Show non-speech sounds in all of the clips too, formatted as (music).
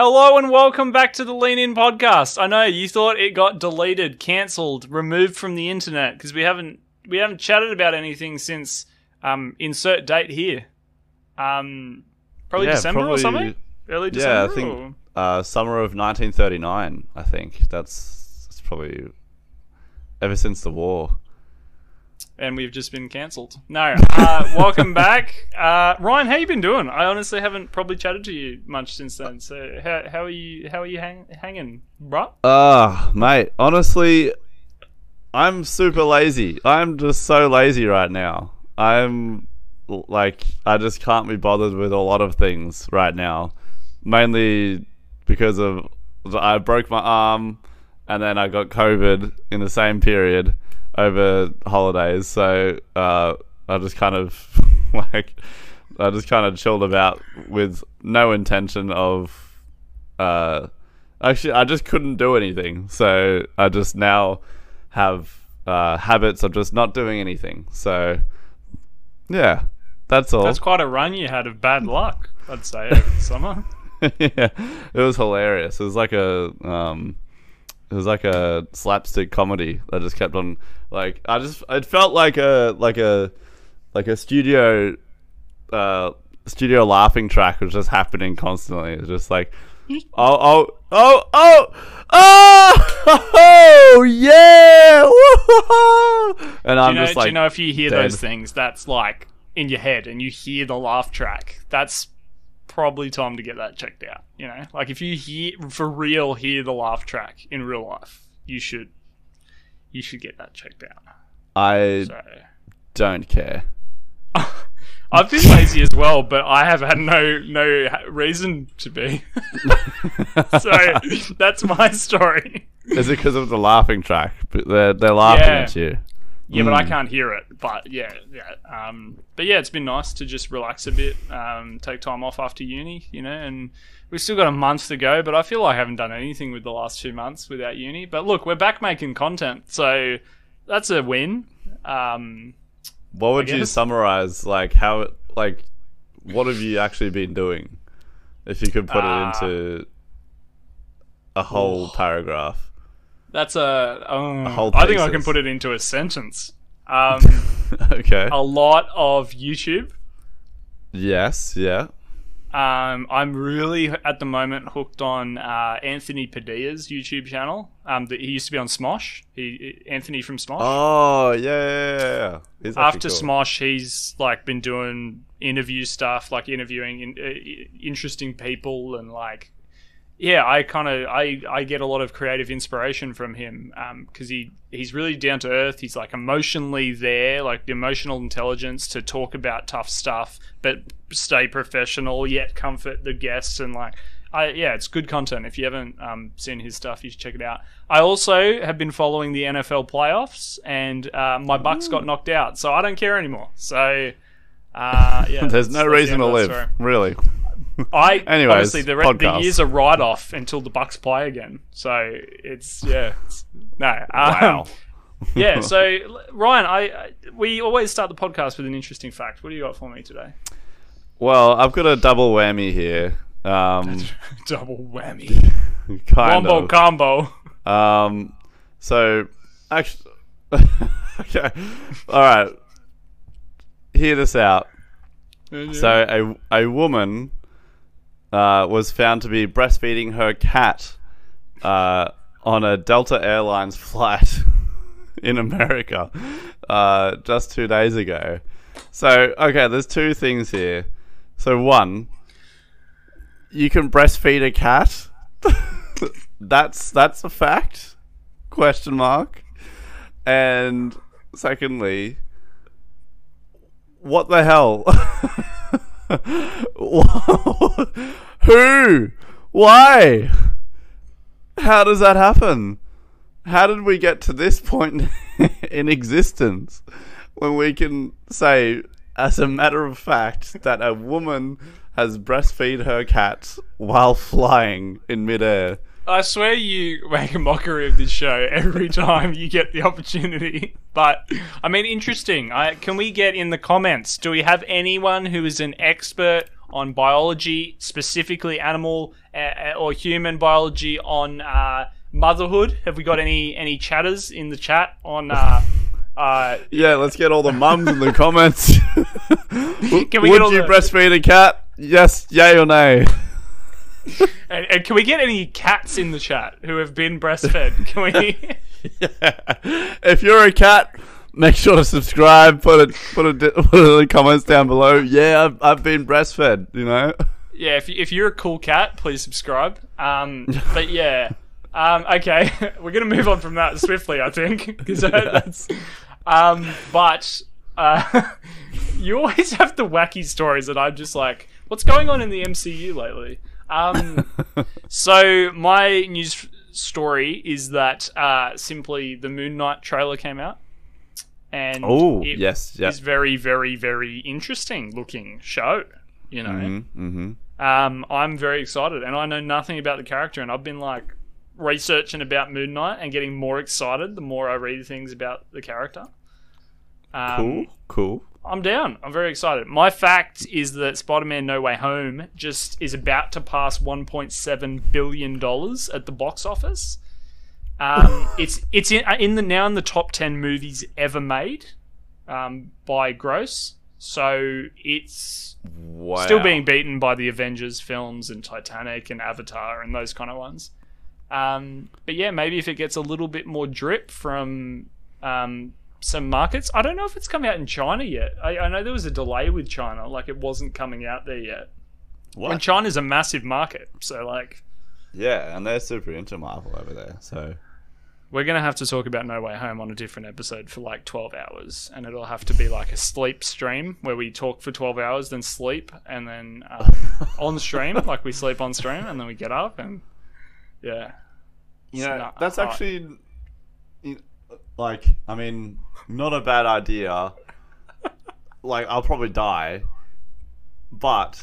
Hello and welcome back to the Lean In podcast. I know you thought it got deleted, cancelled, removed from the internet because we haven't we haven't chatted about anything since um, insert date here. Um, probably Yeah, December or something. Early December. Yeah, I think uh, summer of 1939. I think that's, that's probably ever since the war. And we've just been cancelled. No, uh, welcome back, uh, Ryan. How you been doing? I honestly haven't probably chatted to you much since then. So how, how are you? How are you hang, hanging, bruh? Ah, mate. Honestly, I'm super lazy. I'm just so lazy right now. I'm like, I just can't be bothered with a lot of things right now. Mainly because of I broke my arm, and then I got COVID in the same period over holidays. So uh, I just kind of (laughs) like, I just kind of chilled about with no intention of uh, actually I just couldn't do anything. So I just now have uh, habits of just not doing anything. So yeah, that's all. That's quite a run you had of bad luck. I'd say over the summer. (laughs) yeah, it was hilarious. It was like a um, it was like a slapstick comedy that just kept on like I just it felt like a like a like a studio uh studio laughing track was just happening constantly. It was just like (laughs) oh oh oh oh oh oh (laughs) yeah woo-hoo-hoo. and I'm you, know, just like you know if you hear dead. those things, that's like in your head and you hear the laugh track, that's probably time to get that checked out. You know, like if you hear for real hear the laugh track in real life, you should you should get that checked out. I So don't care. (laughs) I've been lazy as well, but I have had no no reason to be. (laughs) so (laughs) that's my story. Is it because of the laughing track? But They're they're laughing Yeah. at you. Yeah, but I Mm. can't hear it. But yeah, yeah. Um, but yeah, it's been nice to just relax a bit, um, take time off after uni, you know, and we've still got a month to go. But I feel like I haven't done anything with the last two months without uni. But look, we're back making content, so that's a win. Um, What would you summarize? Like how? Like what have you actually been doing? If you could put Uh, it into a whole paragraph. That's a. Um, whole I think I can put it into a sentence. (laughs) Um, okay. a lot of YouTube. Yes. Yeah. Um, I'm really at the moment hooked on uh, Anthony Padilla's YouTube channel. Um, the, he used to be on Smosh. He Anthony from Smosh. Oh yeah. yeah, yeah, After cool. Smosh, he's like been doing interview stuff, like interviewing in, uh, interesting people, and like, yeah, I kind of I I get a lot of creative inspiration from him because he he's really down to earth. He's like emotionally there, like the emotional intelligence to talk about tough stuff, but stay professional yet comfort the guests and like. I, yeah, it's good content. If you haven't um, seen his stuff, you should check it out. I also have been following the NFL playoffs, and uh, my Bucs got knocked out, so I don't care anymore. So, uh, yeah, (laughs) There's no reason to live, really. (laughs) I Anyways, honestly, the, re- the year's a write off until the Bucs play again. So it's yeah, it's, no, um, Wow. (laughs) yeah. So Ryan, I, I we always start the podcast with an interesting fact. What do you got for me today? Well, I've got a double whammy here. Um, (laughs) Double whammy, kind wombo of. combo. Um, so actually, okay, all right. Hear this out. So a a woman uh, was found to be breastfeeding her cat uh, on a Delta Airlines (laughs) flight in America uh, just two days ago. So okay, there's two things here. So one, you can breastfeed a cat. (laughs) that's that's a fact. Question mark. And secondly, what the hell? (laughs) (laughs) Who? Why? How does that happen? How did we get to this point (laughs) in existence when we can say, as a matter of fact, that a woman has breastfeed her cat while flying in midair? I swear you make a mockery of this show every (laughs) time you get the opportunity. But I mean, interesting. I, can we get in the comments? Do we have anyone who is an expert on biology, specifically animal uh, or human biology on uh, motherhood. Have we got any any chatters in the chat on? Uh, uh, Yeah, let's get all the mums in the comments. (laughs) Can we Would you the- breastfeed a cat? Yes, yay or nay? (laughs) and, and can we get any cats in the chat who have been breastfed? Can we? (laughs) (laughs) if you're a cat, make sure to subscribe. Put it, put it, put it in the comments down below. Yeah, I've, I've been breastfed. You know. yeah, if, if you're a cool cat, please subscribe. Um, but yeah, um, okay, we're gonna move on from that swiftly, I think, because that's. Um, but uh, you always have the wacky stories, and I'm just like, what's going on in the MCU lately? Um, (laughs) so my news story is that uh, simply the Moon Knight trailer came out, and Oh, yes, yeah. is very, very, very interesting looking show. You know, Mm-hmm. um, I'm very excited, and I know nothing about the character, and I've been like researching about Moon Knight and getting more excited the more I read things about the character. Um, Cool, cool. I'm down. I'm very excited. My fact is that Spider-Man: No Way Home just is about to pass 1.7 billion dollars at the box office. Um, (laughs) it's it's in, in the now in the top 10 movies ever made um, by gross. So it's Wow. still being beaten by the Avengers films and Titanic and Avatar and those kind of ones. Um, but yeah, maybe if it gets a little bit more drip from um, some markets, I don't know if it's come out in China yet. I, I know there was a delay with China, like it wasn't coming out there yet. What? And China's a massive market, so like Yeah, and they're super into Marvel over there. So we're gonna have to talk about No Way Home on a different episode for like twelve hours, and it'll have to be like a sleep stream where we talk for twelve hours, then sleep, and then um, (laughs) on stream, like we sleep on stream, and then we get up, and yeah, you It's know not that's actually you- like I mean not a bad idea. like I'll probably die, but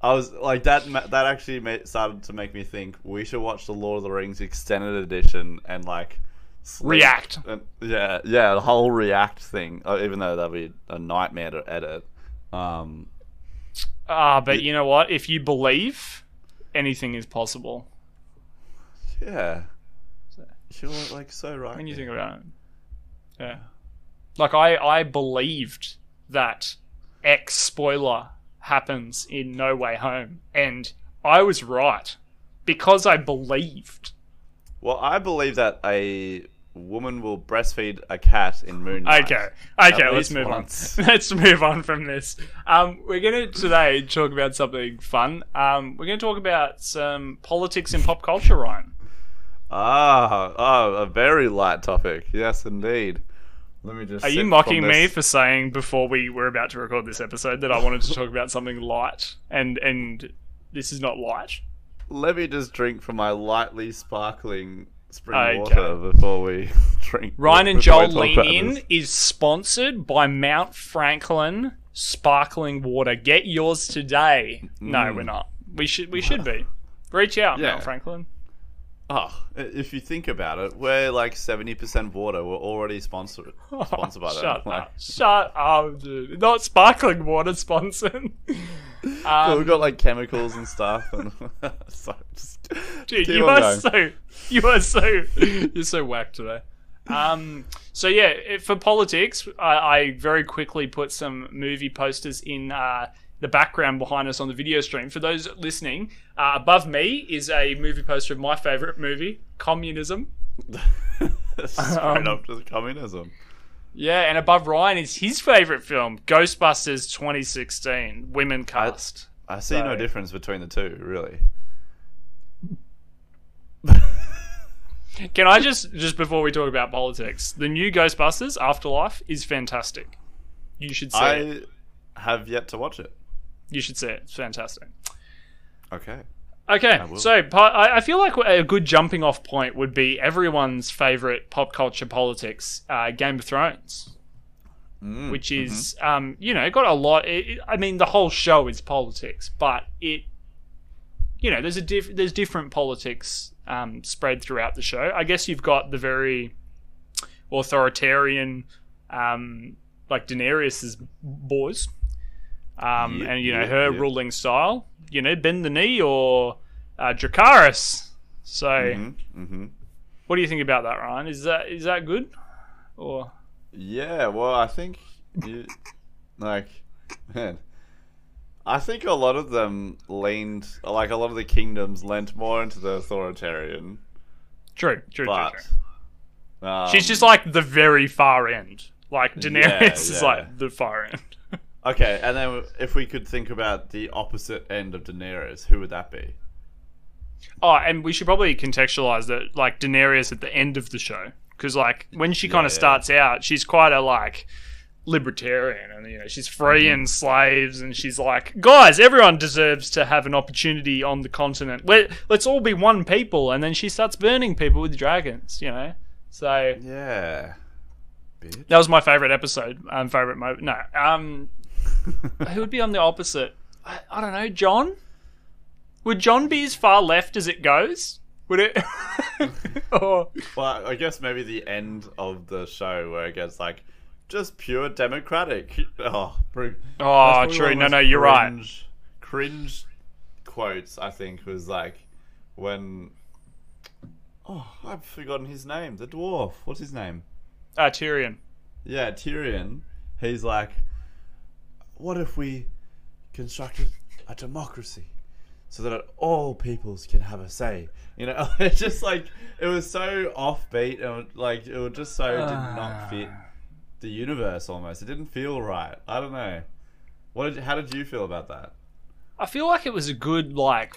I was like that. That actually started to make me think we should watch the Lord of the Rings extended edition and like sleep React. and- yeah, yeah, the whole react thing. uh, Even though that'd be a nightmare to edit. Um, Ah, but you know what? If you believe, anything is possible. yeah, you're like so right. When you think about it, yeah. Like I, I believed that X spoiler happens in No Way Home, and I was right because I believed. Well, I believe that a woman will breastfeed a cat in Moon Knight. Okay, okay, At let's move once. on. (laughs) let's move on from this. Um, we're gonna today talk about something fun. Um, we're gonna talk about some politics and pop culture, Ryan. Ah, oh, a very light topic. Yes, indeed. Let me just. Are you mocking me for saying before we were about to record this episode that I wanted to talk about something light and and this is not light? Let me just drink from my lightly sparkling spring Okay. water before we (laughs) drink. Ryan and Joel Lean In is sponsored by Mount Franklin Sparkling Water. Get yours today. No, Mm. we're not. We should we should be. Reach out, Yeah. Mount Franklin. Oh, if you think about it, we're like seventy percent water. We're already sponsored (laughs) sponsored by them. Shut Like, up. Shut up, dude. Not sparkling water sponsored. (laughs) well, Um, we've got like chemicals and stuff, and (laughs) so just Dude, you are going. so you are so you're so whack today. Um, so yeah, for politics, I, I very quickly put some movie posters in uh, the background behind us on the video stream. For those listening, uh, above me is a movie poster of my favorite movie, Communism. (laughs) straight Um, up just communism. Yeah, and above Ryan is his favorite film, Ghostbusters 2016, women cast. I see no difference between the two, really. Can I just just before we talk about politics, the new Ghostbusters Afterlife is fantastic. You should see it. I have yet to watch it. You should see it. It's fantastic. Okay. Okay, will. so I I feel like a good jumping off point would be everyone's favorite pop culture politics, uh, Game of Thrones, Mm, which is, um, you know, got a lot. It- I mean, the whole show is politics, but it, you know, there's a diff- there's different politics um, spread throughout the show. I guess you've got the very authoritarian, um, like Daenerys's boys. Um, Yep, and you know yep, her yep. ruling style. You know, bend the knee or uh, Dracarys. So, Mm-hmm. Mm-hmm. what do you think about that, Ryan? Is that is that good? Or Yeah, well, I think you like man. I think a lot of them leaned like a lot of the kingdoms leant more into the authoritarian, true, true, but true, true. um, She's just like the very far end. Like Daenerys (laughs) Yeah, is like the far end. Okay. And then if we could think about the opposite end of Daenerys, who would that be? Oh, and we should probably contextualize that, like Daenerys at the end of the show, because like when she kind of yeah. starts out, she's quite a like libertarian, and you know she's freeing slaves, and she's like, guys, everyone deserves to have an opportunity on the continent. Let let's all be one people, and then she starts burning people with dragons, you know. So Yeah. That was my favorite episode, um, favorite moment. No, um, (laughs) who would be on the opposite? I, I don't know, Jon. Would Jon be as far left as it goes? Would it? (laughs) or Well, I guess maybe the end of the show where it gets like just pure democratic. (laughs) Oh, br- oh, true. No, no, you're right. cringe- Cringe quotes, I think, was like when. Oh, I've forgotten his name. The dwarf. What's his name? Uh, Tyrion. Yeah, Tyrion. He's like, what if we constructed a democracy so that all peoples can have a say? You know, (laughs) it's just like it was so offbeat and like it was just so did not ah. fit the universe almost. It didn't feel right. I don't know. What did how did you feel about that? I feel like it was a good like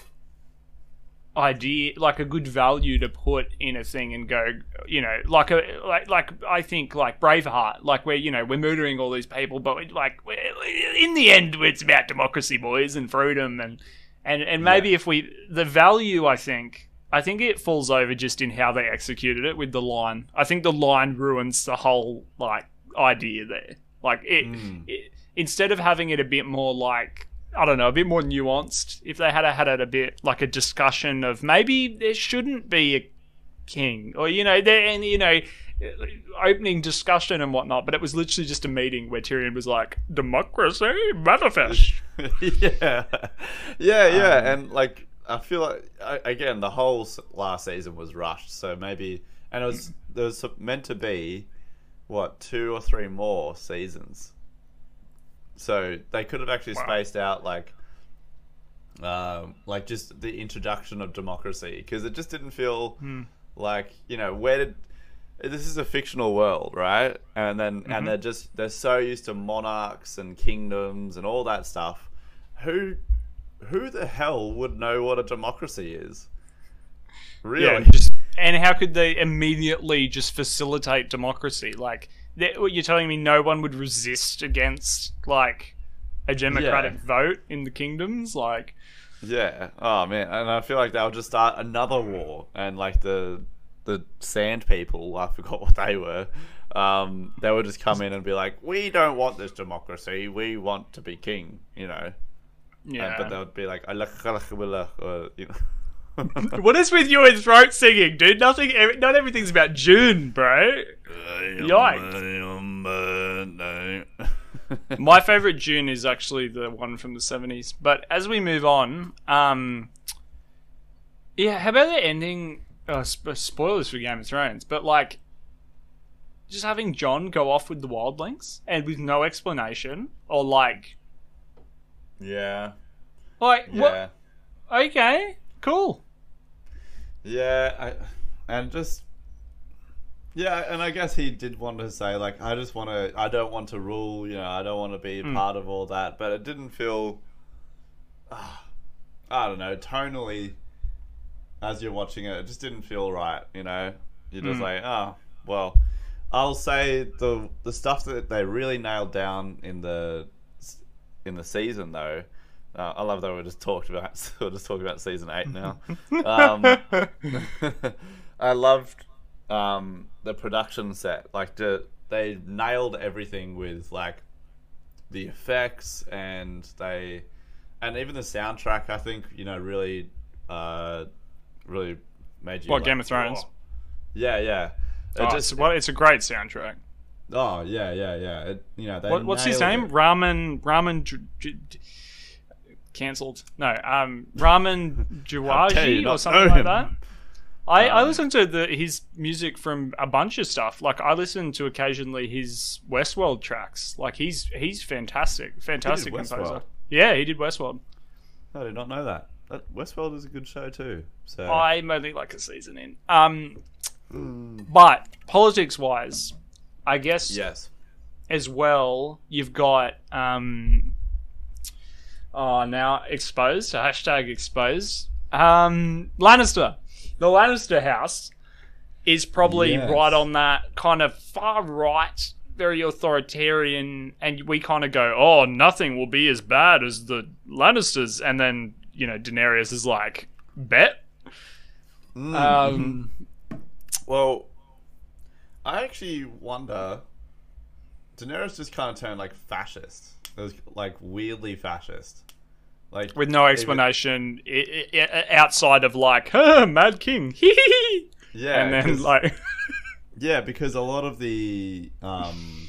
idea, like a good value to put in a thing and go, you know, like a like like I think like Braveheart, like where you know we're murdering all these people, but we, like we- in the end it's about democracy, boys, and freedom, and and and maybe Yeah. if we the value, I think. I think it falls over just in how they executed it with the line. I think the line ruins the whole like idea there. Like it, Mm. it instead of having it a bit more like I don't know, a bit more nuanced. If they had a, had it a bit like a discussion of maybe there shouldn't be a king, or you know, there and you know, opening discussion and whatnot. But it was literally just a meeting where Tyrion was like, "Democracy manifest." (laughs) yeah, yeah, yeah, Um, and like I feel like again the whole last season was rushed, so maybe and it was there was meant to be what two or three more seasons, so they could have actually Wow. spaced out like. Um, like just the introduction of democracy because it just didn't feel Hmm. like you know where did this is a fictional world right and then Mm-hmm. and they're just they're so used to monarchs and kingdoms and all that stuff who who the hell would know what a democracy is really Yeah, just and how could they immediately just facilitate democracy? Like, you're telling me, no one would resist against like a democratic Yeah. vote in the kingdoms? Like, Yeah. Oh man, and I feel like they'll just start another war, and like the the Sand People, I (laughs) forgot what they were. Um, they would just come in and be like, "We don't want this democracy. We want to be king," you know. And- yeah. but they would be like, or you know. (laughs) what is with you and throat singing, dude? Nothing. Not everything's about Dune, bro. (laughs) My favorite Dune is actually the one from the seventies. But as we move on, um, yeah, how about the ending? Uh, sp- spoilers for Game of Thrones, but like, just having Jon go off with the wildlings and with no explanation, or like, yeah. like Yeah. what? Okay, cool. Yeah, I, and just yeah, and I guess he did want to say like, I just want to, I don't want to rule, you know, I don't want to be Hmm. part of all that, but it didn't feel, ah, I don't know, tonally, as you're watching it, it just didn't feel right, you know. You're just Hmm. like, oh, well, I'll say the the stuff that they really nailed down in the in the season though. Uh, I love that we just talked about (laughs) we're just talking about season eight now. (laughs) um, (laughs) I loved um, the production set. Like the they nailed everything with like the effects and they and even the soundtrack. I think you know really uh, really made you. What, like, Game of Thrones? "Oh." Yeah, yeah. It Oh, just it's, well, it's a great soundtrack. Oh yeah, yeah, yeah. It, you know, they What, what's his name? it. Ramin Ramin J- J- cancelled. No, um, Ramin How Jawaji or something like that. I, I Um, listen to the, his music from a bunch of stuff. Like I listen to occasionally his Westworld tracks. Like he's he's fantastic, fantastic composer. Yeah, he did Westworld. I did not know that. that. Westworld is a good show too. So I'm only like a season in. Um, Mm. but politics wise, I guess yes, as well, you've got um oh now exposed, hashtag exposed. Um Lannister. The Lannister house is probably Yes. right on that kind of far right, very authoritarian, and we kind of go, Oh, nothing will be as bad as the Lannisters and then, you know, Daenerys is like, Bet. Mm. Um Well, I actually wonder. Daenerys just kind of turned like fascist. It was like weirdly fascist. Like with no explanation i- i- i- outside of like, huh, Mad King. (laughs) Yeah, and then like (laughs) yeah, because a lot of the um,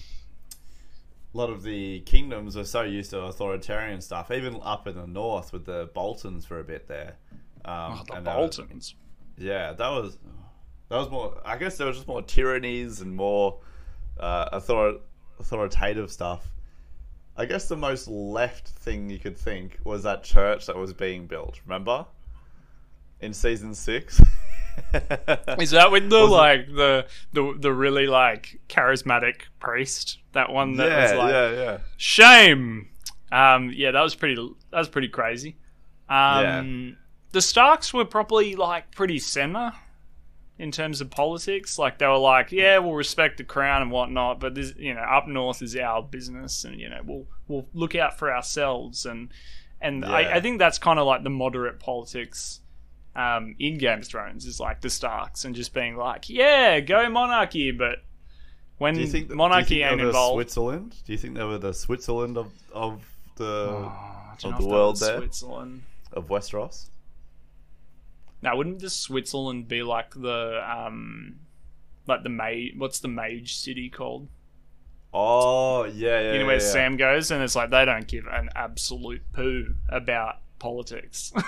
a lot of the kingdoms are so used to authoritarian stuff. Even up in the north with the Boltons for a bit there. Um, oh, the Boltons. Yeah, that was that was more. I guess there was just more tyrannies and more uh, author- authoritative stuff. I guess the most left thing you could think was that church that was being built. Remember, in season six. (laughs) Is that with the like the the the really like charismatic priest? That one that yeah, was like yeah, yeah. shame. Um, yeah, that was pretty. That was pretty crazy. Um, the Starks were probably like pretty center in terms of politics. Like they were like, yeah, we'll respect the crown and whatnot, but this, you know, up north is our business, and you know, we'll we'll look out for ourselves. And and Yeah. I, I think that's kind of like the moderate politics um, in Game of Thrones is like the Starks and just being like, yeah, go monarchy, but when Do you think monarchy do you think ain't involved. Switzerland? Do you think they were the Switzerland of of the Oh, of the world there? Switzerland. of Westeros? Now, wouldn't the Switzerland be like the um, like the mage? What's the mage city called? Oh yeah, yeah. you know yeah, where yeah. Sam goes, and it's like they don't give an absolute poo about politics. (laughs)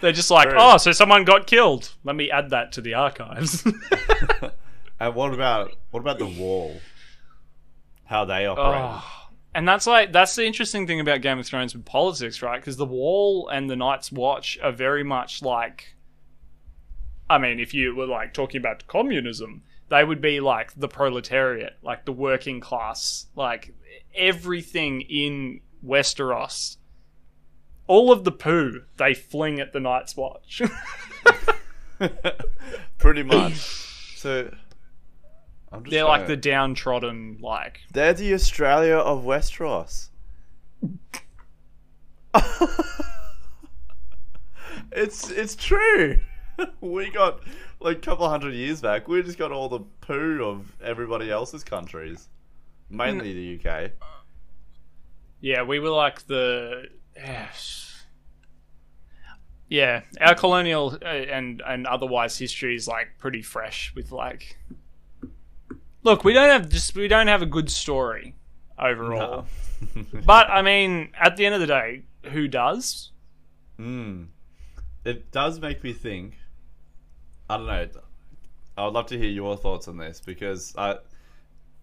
They're just like, True. oh, so someone got killed. Let me add that to the archives. (laughs) and what about what about the wall? How they operate? Oh. And that's like that's the interesting thing about Game of Thrones with politics, right? Because the Wall and the Night's Watch are very much like. I mean, if you were like talking about communism, they would be like the proletariat, like the working class, like everything in Westeros. All of the poo they fling at the Night's Watch. (laughs) (laughs) Pretty much. So They're like to- the downtrodden, like They're the Australia of Westeros. (laughs) it's it's true. (laughs) We got like a couple hundred years back. We just got all the poo of everybody else's countries, mainly the UK. Yeah, we were like the yeah. Our colonial uh, and and otherwise history is like pretty fresh with like. Look, we don't have just we don't have a good story overall, No. (laughs) (laughs) but I mean, at the end of the day, who does? Mm. It does make me think. I don't know. I would love to hear your thoughts on this because I,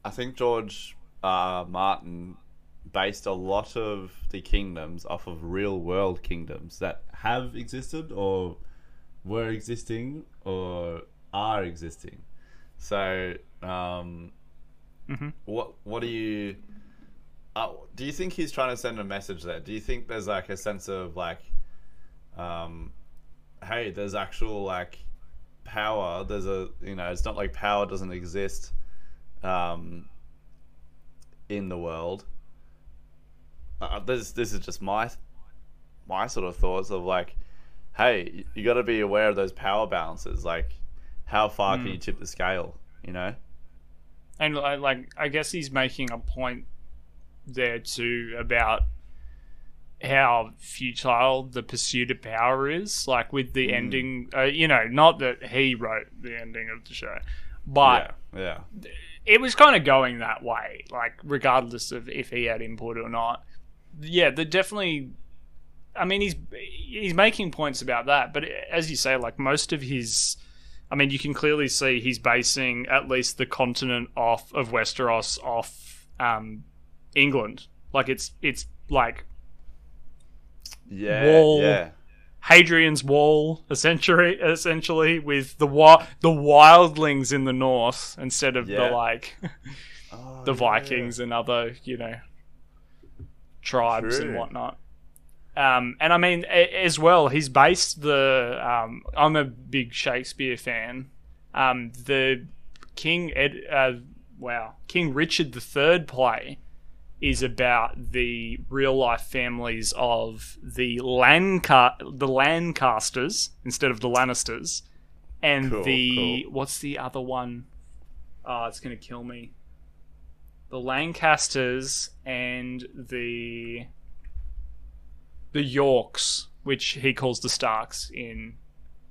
I think George uh, Martin based a lot of the kingdoms off of real world kingdoms that have existed or were existing or are existing. So, um, Mhm. what what do you? Uh, do you think he's trying to send a message there? Do you think there's like a sense of like, um, hey, there's actual like power. There's a you know, it's not like power doesn't exist, um, in the world. Uh, this this is just my my sort of thoughts of like, hey, you got to be aware of those power balances. Like, how far can Mm. you tip the scale? You know. And I- like, I guess he's making a point there too about how futile the pursuit of power is. Like with the Mm. ending, uh, you know, not that he wrote the ending of the show, but yeah, yeah. it was kind of going that way, like regardless of if he had input or not. Yeah, the definitely. I mean, he's he's making points about that, but as you say, like most of his, I mean, you can clearly see he's basing at least the continent off of Westeros off um, England. Like it's it's like Yeah, Wall. yeah. Hadrian's Wall, essentially, essentially with the wi- the wildlings in the north instead of Yeah. the like (laughs) Oh, the yeah. Vikings and other you know tribes and whatnot. Um, and I mean, a- as well, he's based the. Um, I'm a big Shakespeare fan. Um, the King Ed, uh, wow, King Richard III play is about the real life families of the Lanca- the Lancasters instead of the Lannisters, and Cool, the cool. what's the other one? Oh, it's gonna kill me. The Lancasters and the the Yorks, which he calls the Starks in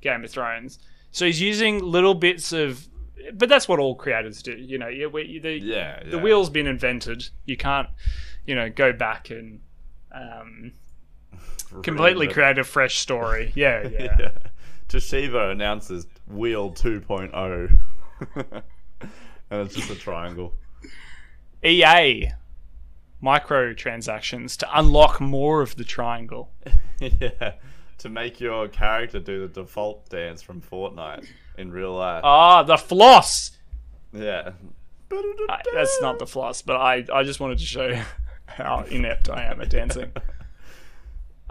Game of Thrones. So he's using little bits of, but that's what all creators do. You know, yeah, we, the, Yeah, the wheel's been invented. You can't, you know, go back and um, (laughs) completely create a fresh story. (laughs) Yeah, yeah. yeah. Toshiba announces Wheel 2.0. (laughs) and it's just a triangle. EA microtransactions to unlock more of the triangle. (laughs) yeah. To make your character do the default dance from Fortnite in real life. Ah, the floss. yeah. I, that's not the floss, but I, I just wanted to show (laughs) how inept I am at dancing. (laughs)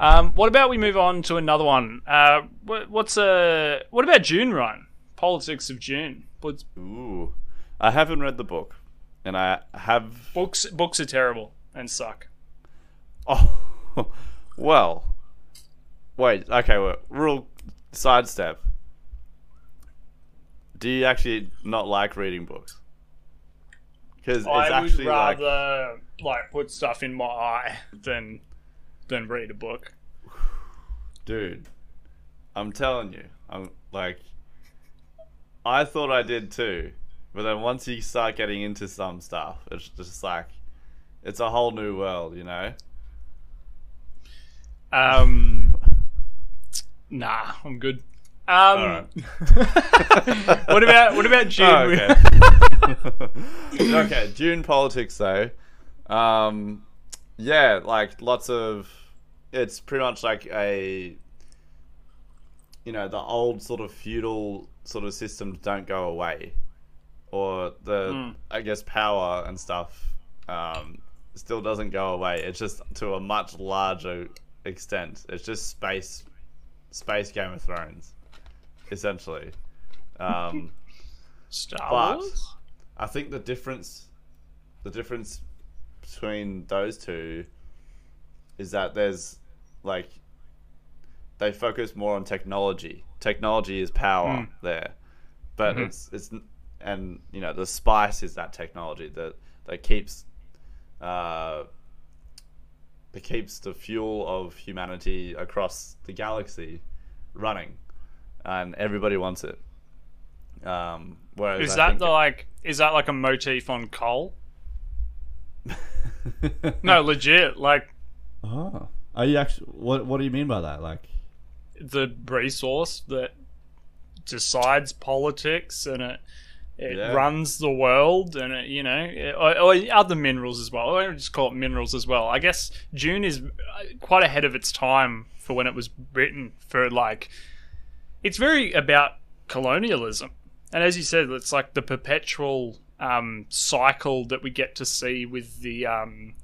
Um, what about we move on to another one? Uh, what, what's uh, what about Dune Run? Politics of Dune. What's, Ooh. I haven't read the book. And I have. books books are terrible and suck. Oh. (laughs) well. Wait, okay, well, real sidestep. Do you actually not like reading books? Because it's I would actually like. rather like, put stuff in my eye than than read a book. Dude, I'm telling you, I'm like, I thought I did too, but then once you start getting into some stuff, it's just like, it's a whole new world, you know. Um, nah, I'm good. Um, Alright. (laughs) what about what about Dune? Oh, okay. (laughs) okay, Dune politics though. Um, yeah, like lots of. It's pretty much like a. You know, the old sort of feudal sort of systems don't go away, or the Hmm. I guess power and stuff um, still doesn't go away. It's just to a much larger extent. It's just space, space Game of Thrones, essentially. Um, (laughs) Star Wars. I think the difference, the difference between those two, is that there's like they focus more on technology. Technology is power Mm. there, but Mhm. it's it's and you know the spice is that technology that that keeps uh that keeps the fuel of humanity across the galaxy running, and everybody wants it. Um, whereas Is I that think- the like? Is that like a motif on coal? No, (laughs) legit. Like Oh. Are you actually? What What do you mean by that? Like, the resource that decides politics and it it Yeah. runs the world and it, you know it, or, or other minerals as well. I don't just call it minerals as well. I guess Dune is uh, quite ahead of its time for when it was written. For like, it's very about colonialism, and as you said, it's like the perpetual um, cycle that we get to see with the um,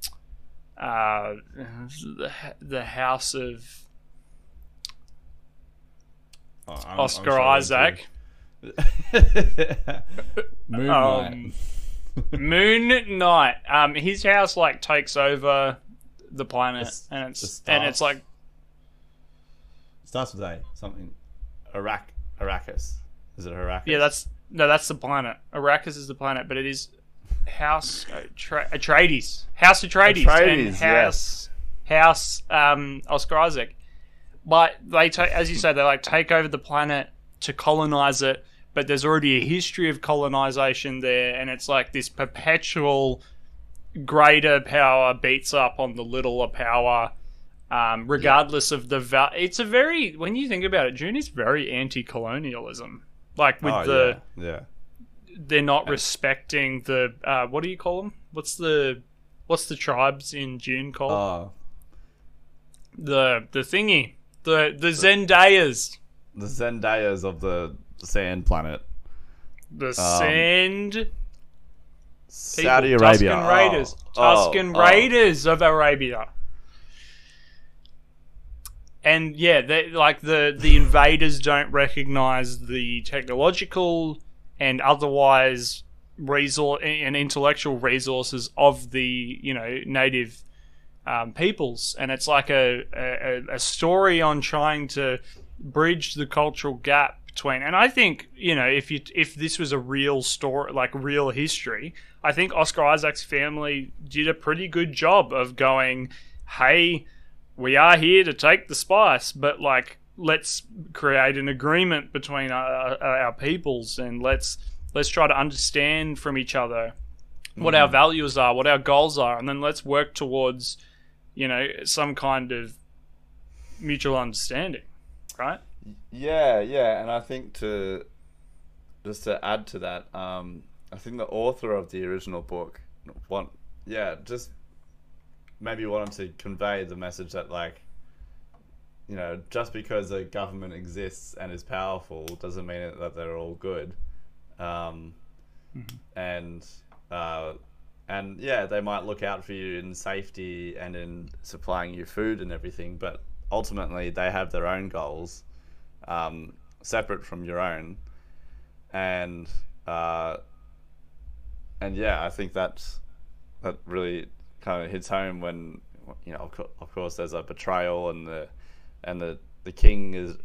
uh, the, the house of oh, I'm- I'm Oscar sorry, Isaac. (laughs) Moon Um, (laughs) Moon Knight. Um, his house like takes over the planet, It's- and it's the and it's stars. like Starts with A. Something. Arrak- Arrakis. Is it Arrakis? yeah, that's no, that's the planet. Arrakis is the planet, but it is House Atra- Atreides, House Atreides, and Atreides, House House um, Oscar Isaac. But they take, as you say, they like take over the planet to colonize it, but there's already a history of colonization there, and it's like this perpetual greater power beats up on the littler power. Um, regardless of the val, it's a very when you think about it, Dune is very anti-colonialism. Like with oh, the yeah, yeah. they're not respecting the uh, what do you call them? What's the what's the tribes in Dune called? Oh, the the thingy, the the Zendayas, the Zendayas of the sand planet. the sand Saudi people, Arabia. Tusken Raiders, Oh, oh, Tusken oh. Raiders of Arabia. And yeah, they, like the the invaders don't recognize the technological and otherwise resource and intellectual resources of the you know native um, peoples, and it's like a, a a story on trying to bridge the cultural gap between. And I think you know if you if this was a real story, like real history, I think Oscar Isaac's family did a pretty good job of going, hey, we are here to take the spice, but like let's create an agreement between our, our peoples and let's let's try to understand from each other what our mm. values are, what our goals are, and then let's work towards, you know, some kind of mutual understanding, right? Yeah, yeah, and I think to just to add to that, um, I think the author of the original book want yeah, just maybe wanted to convey the message that like you know, just because a government exists and is powerful doesn't mean that they're all good. Um, and uh, and yeah, they might look out for you in safety and in supplying you food and everything, but ultimately they have their own goals, um, separate from your own, and uh, and yeah, I think that's that really kind of hits home when you know, of, co- of course, there's a betrayal and the and the the king is,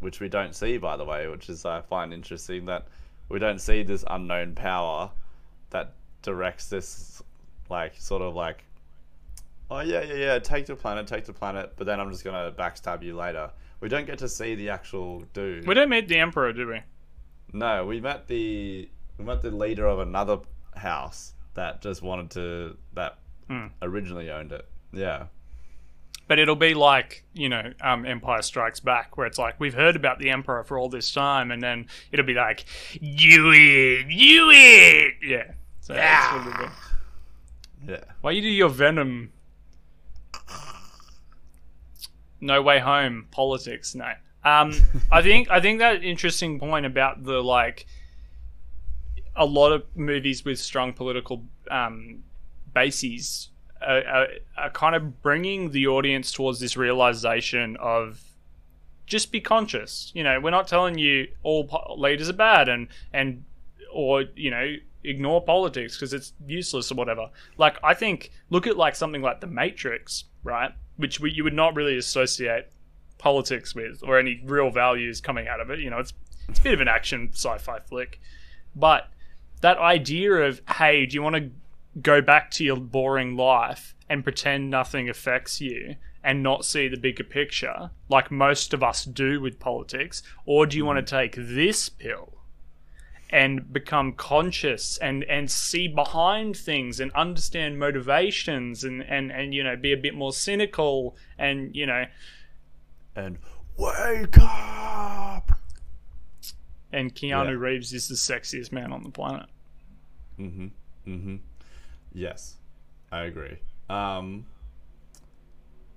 which we don't see by the way, which is I find interesting that we don't see this unknown power that directs this like sort of like oh yeah yeah yeah take the planet take the planet but then i'm just gonna backstab you later we don't get to see the actual dude We don't meet the emperor, do we? no we met the we met the leader of another house that just wanted to that Hmm. originally owned it yeah But it'll be like, you know, um, Empire Strikes Back, where it's like, we've heard about the Emperor for all this time, and then it'll be like, you it, you it. Yeah. So that's what it'll be. yeah Why you do your Venom? No way home politics. No. Um, I think I think that interesting point about the like a lot of movies with strong political um, bases are, are, are kind of bringing the audience towards this realization of just be conscious. You know, we're not telling you all po- leaders are bad and and or you know ignore politics because it's useless or whatever. Like I think look at like something like The Matrix, right? Which we, you would not really associate politics with or any real values coming out of it. You know, it's it's a bit of an action sci-fi flick, but that idea of hey, do you want to go back to your boring life and pretend nothing affects you and not see the bigger picture like most of us do with politics or do you want to mm-hmm. take this pill and become conscious and and see behind things and understand motivations and and and you know be a bit more cynical and you know and wake up and Keanu Yeah. Reeves is the sexiest man on the planet. Mm-hmm. Mm-hmm. Yes, I agree. Um,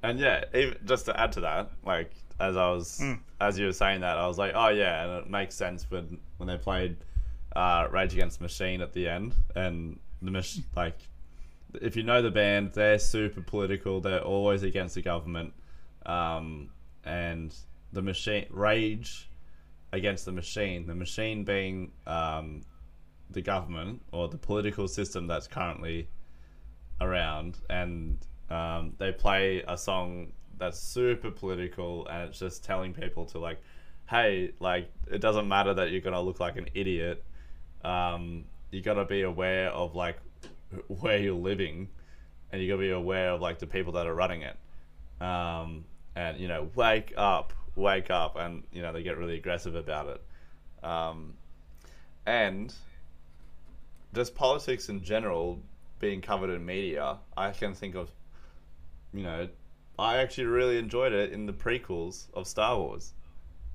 and yeah, even, just to add to that, like as I was, as you were saying that, I was like, oh yeah, and it makes sense when when they played uh, Rage Against the Machine at the end, and the mach- like, if you know the band, they're super political. They're always against the government, um, and the machine Rage against the machine. The machine being um, the government or the political system that's currently around, and um, they play a song that's super political, and it's just telling people to like, hey, like it doesn't matter that you're gonna look like an idiot. Um, you gotta be aware of like (laughs) where you're living, and you gotta be aware of like the people that are running it. Um, and you know, wake up, wake up, and you know they get really aggressive about it. Um, and just politics in general being covered in media, I can think of, you know, I actually really enjoyed it in the prequels of Star Wars.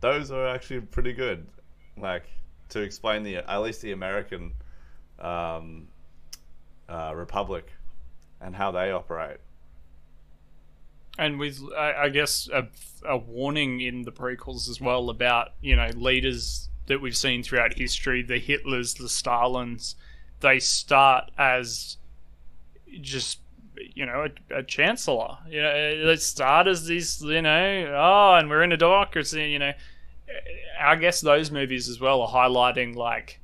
Those are actually pretty good, like to explain the at least the American um, uh, Republic and how they operate. and with I, guess a, a warning in the prequels as well about you know leaders that we've seen throughout history, the Hitlers, the Stalins, they start as just you know a, a chancellor. You know, they start as these you know oh, and we're in a democracy. You know, I guess those movies as well are highlighting like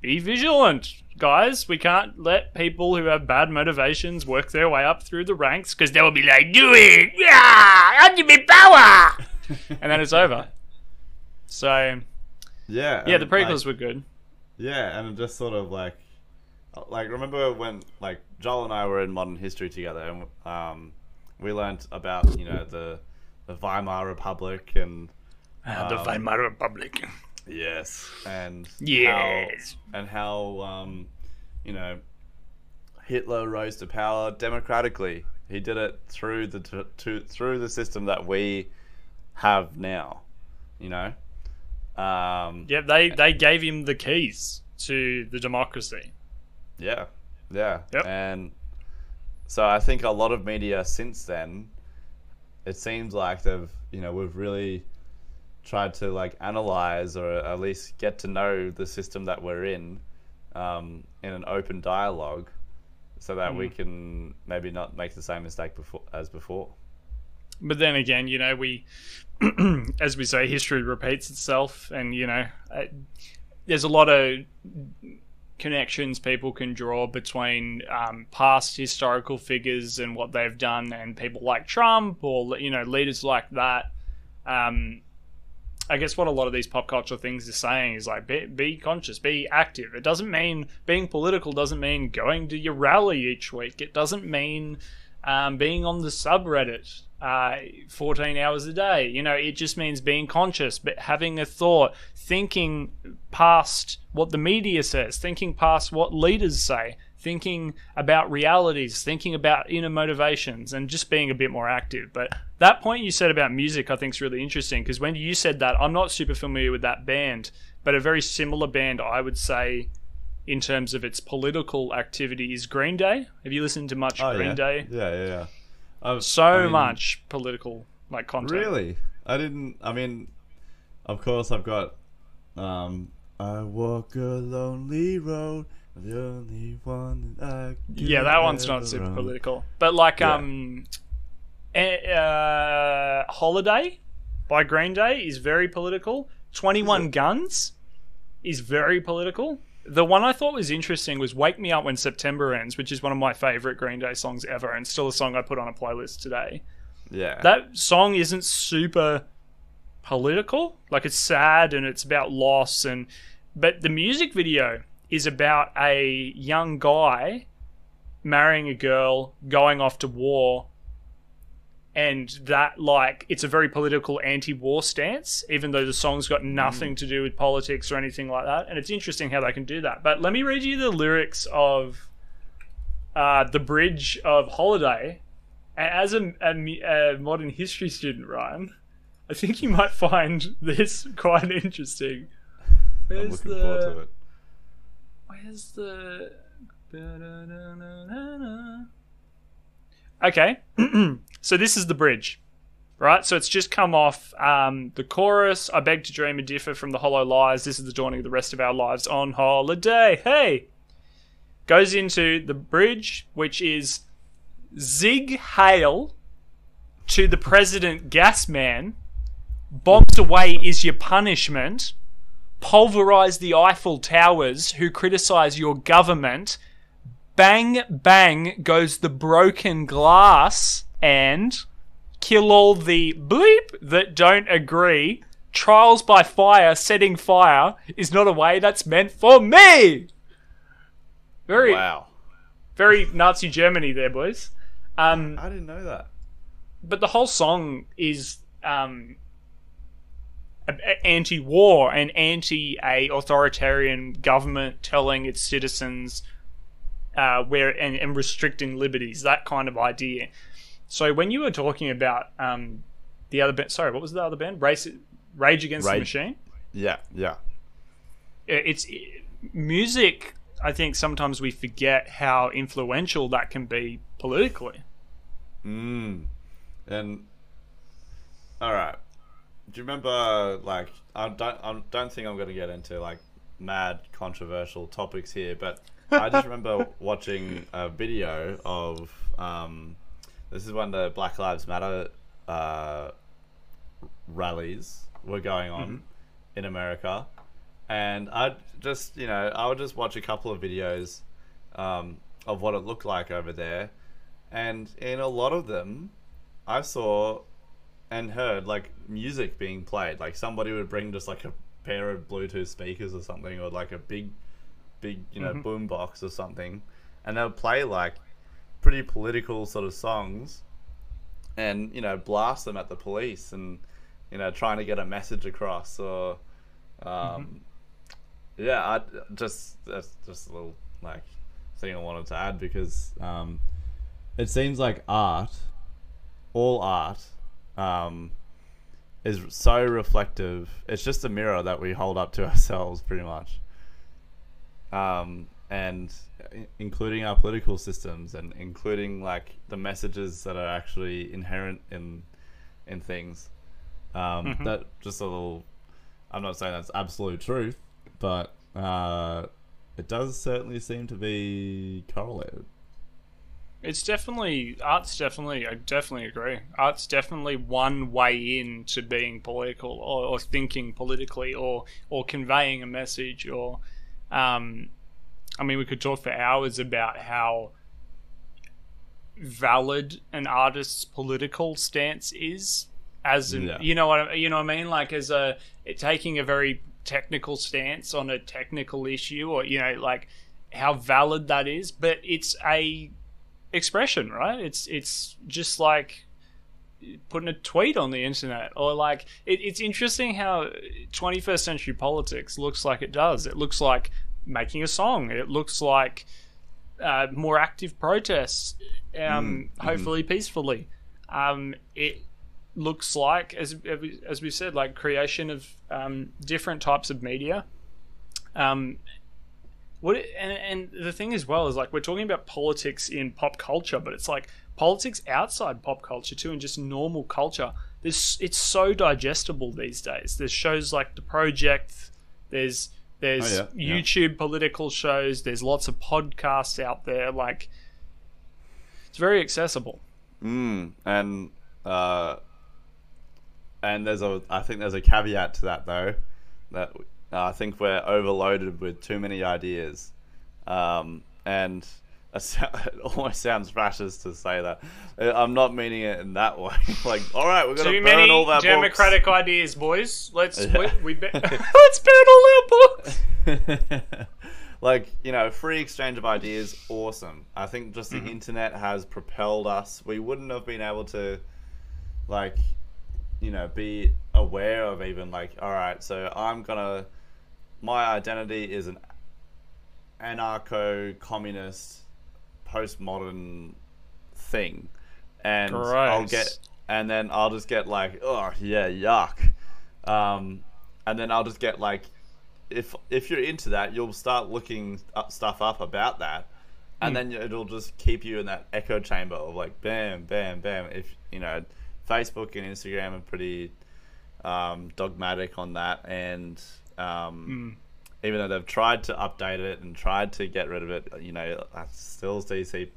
be vigilant guys. We can't let people who have bad motivations work their way up through the ranks because they will be like do it! Yeah! Ultimate power! (laughs) And then it's over. So Yeah, yeah the and, like, prequels were good. Yeah, and just sort of like, like remember when like Joel and I were in modern history together, and um, we learned about you know the the Weimar Republic and Ah, the Um, Weimar Republic yes, and Yes. how, and how um, you know Hitler rose to power democratically. He did it through the t- to, through the system that we have now. You know. Um, yeah they they gave him the keys to the democracy Yeah, yeah, Yep. and so I think a lot of media since then, it seems like they've you know we've really tried to like analyze or at least get to know the system that we're in, um, in an open dialogue, so that we can maybe not make the same mistake before as before. but then again, you know, we, (clears throat) as we say, history repeats itself, and you know, uh, there's a lot of connections people can draw between um, past historical figures and what they've done, and people like Trump or you know leaders like that. Um, I guess what a lot of these pop culture things are saying is like be, be conscious, be active. It doesn't mean being political doesn't mean going to your rally each week. It doesn't mean um, being on the subreddit uh, 14 hours a day. You know, it just means being conscious, but having a thought, thinking past what the media says, thinking past what leaders say, thinking about realities, thinking about inner motivations, and just being a bit more active. But that point you said about music, I think, is really interesting because when you said that, I'm not super familiar with that band, but a very similar band, I would say, in terms of its political activity, is Green Day. Have you listened to much Green Oh, yeah. Day? Yeah, yeah, yeah. I've- So I mean, much political like content. Really? I didn't. I mean, of course, I've got. Um, I walk a lonely road, the only one that Yeah, that one's not super own. political. But like Yeah. um uh, Holiday by Green Day is very political. 21 Guns is very political. The one I thought was interesting was Wake Me Up When September Ends, which is one of my favorite Green Day songs ever and still a song I put on a playlist today. Yeah. That song isn't super political. Like it's sad and it's about loss and but the music video is about a young guy marrying a girl, going off to war, and that like it's a very political anti-war stance, even though the song's got nothing to do with politics or anything like that. And it's interesting how they can do that. But let me read you the lyrics of uh, the bridge of Holiday. And as a, a, a modern history student, Ryan, I think you might find (laughs) this quite interesting. I'm looking the? forward to it. The? Okay, (clears throat) so this is the bridge, right? So it's just come off um, the chorus. I beg to dream and differ from the hollow lies. This is the dawning of the rest of our lives on holiday. Hey, goes into the bridge, which is Sieg Heil to the president Gasman. Bombs away is your punishment pulverize the Eiffel Towers who criticize your government. Bang, bang goes the broken glass and kill all the bleep that don't agree. Trials by fire, setting fire is not a way that's meant for me. Very, Wow. very Nazi Germany there, boys. Um, I didn't know that. but the whole song is um anti-war and anti a authoritarian government telling its citizens uh, where and, and restricting liberties, that kind of idea. So when you were talking about um, the other band, sorry, what was the other band? Race, Rage Against the Machine. Yeah, yeah. It's music. I think sometimes we forget how influential that can be politically. Mm. And all right. Do you remember like I don't I don't think I'm going to get into like mad controversial topics here, but I just remember (laughs) watching a video of um this is when the Black Lives Matter uh rallies were going on in America. And I just, you know, I would just watch a couple of videos um, of what it looked like over there. And in a lot of them, I saw and heard like music being played. Like somebody would bring just like a pair of Bluetooth speakers or something, or like a big, big, you know, boom box or something, and they would play like pretty political sort of songs, and you know, blast them at the police and you know, trying to get a message across or, um, yeah, I just that's just a little like thing I wanted to add because um, It seems like art. all art um, is so reflective. It's just a mirror that we hold up to ourselves, pretty much. Um, and including our political systems and including like the messages that are actually inherent in in things. Um, That just a little. I'm not saying that's absolute truth, but uh, it does certainly seem to be correlated. It's definitely art's definitely I definitely agree. Art's definitely one way in to being political or, or thinking politically or or conveying a message or um I mean we could talk for hours about how valid an artist's political stance is as an, Yeah. you know what I, you know what I mean like as a taking a very technical stance on a technical issue or you know like how valid that is but it's a expression, right? It's it's just like putting a tweet on the internet or like it, it's interesting how 21st century politics looks like it does. It looks like making a song. It looks like uh, more active protests, um, hopefully peacefully. Um, it looks like, as as we said, like creation of um, different types of media. Um, what it, and, and the thing as well is like we're talking about politics in pop culture, but it's like politics outside pop culture too, and just normal culture. There's it's so digestible these days. There's shows like The Project. There's there's Oh, yeah, yeah. YouTube political shows. There's lots of podcasts out there. Like it's very accessible. Mm, and uh, and there's a I think there's a caveat to that though that I think we're overloaded with too many ideas, um, and (laughs) it almost sounds fascist to say that. Uh, I'm not meaning it in that way. (laughs) like, all right, we're gonna Too burn many all that democratic ideas, boys. Let's (laughs) Yeah. we, we be- let's burn all our books. like you know free exchange of ideas awesome i think just the internet has propelled us we wouldn't have been able to like you know be aware of even like all right so i'm gonna my identity is an anarcho communist postmodern thing. And i'll get and then i'll just get like oh yeah yuck. Um and then i'll just get like if if you're into that, you'll start looking up stuff up about that, and then it'll just keep you in that echo chamber of like bam, bam, bam. If you know, Facebook and Instagram are pretty um, dogmatic on that, and um, even though they've tried to update it and tried to get rid of it, you know, I still see see.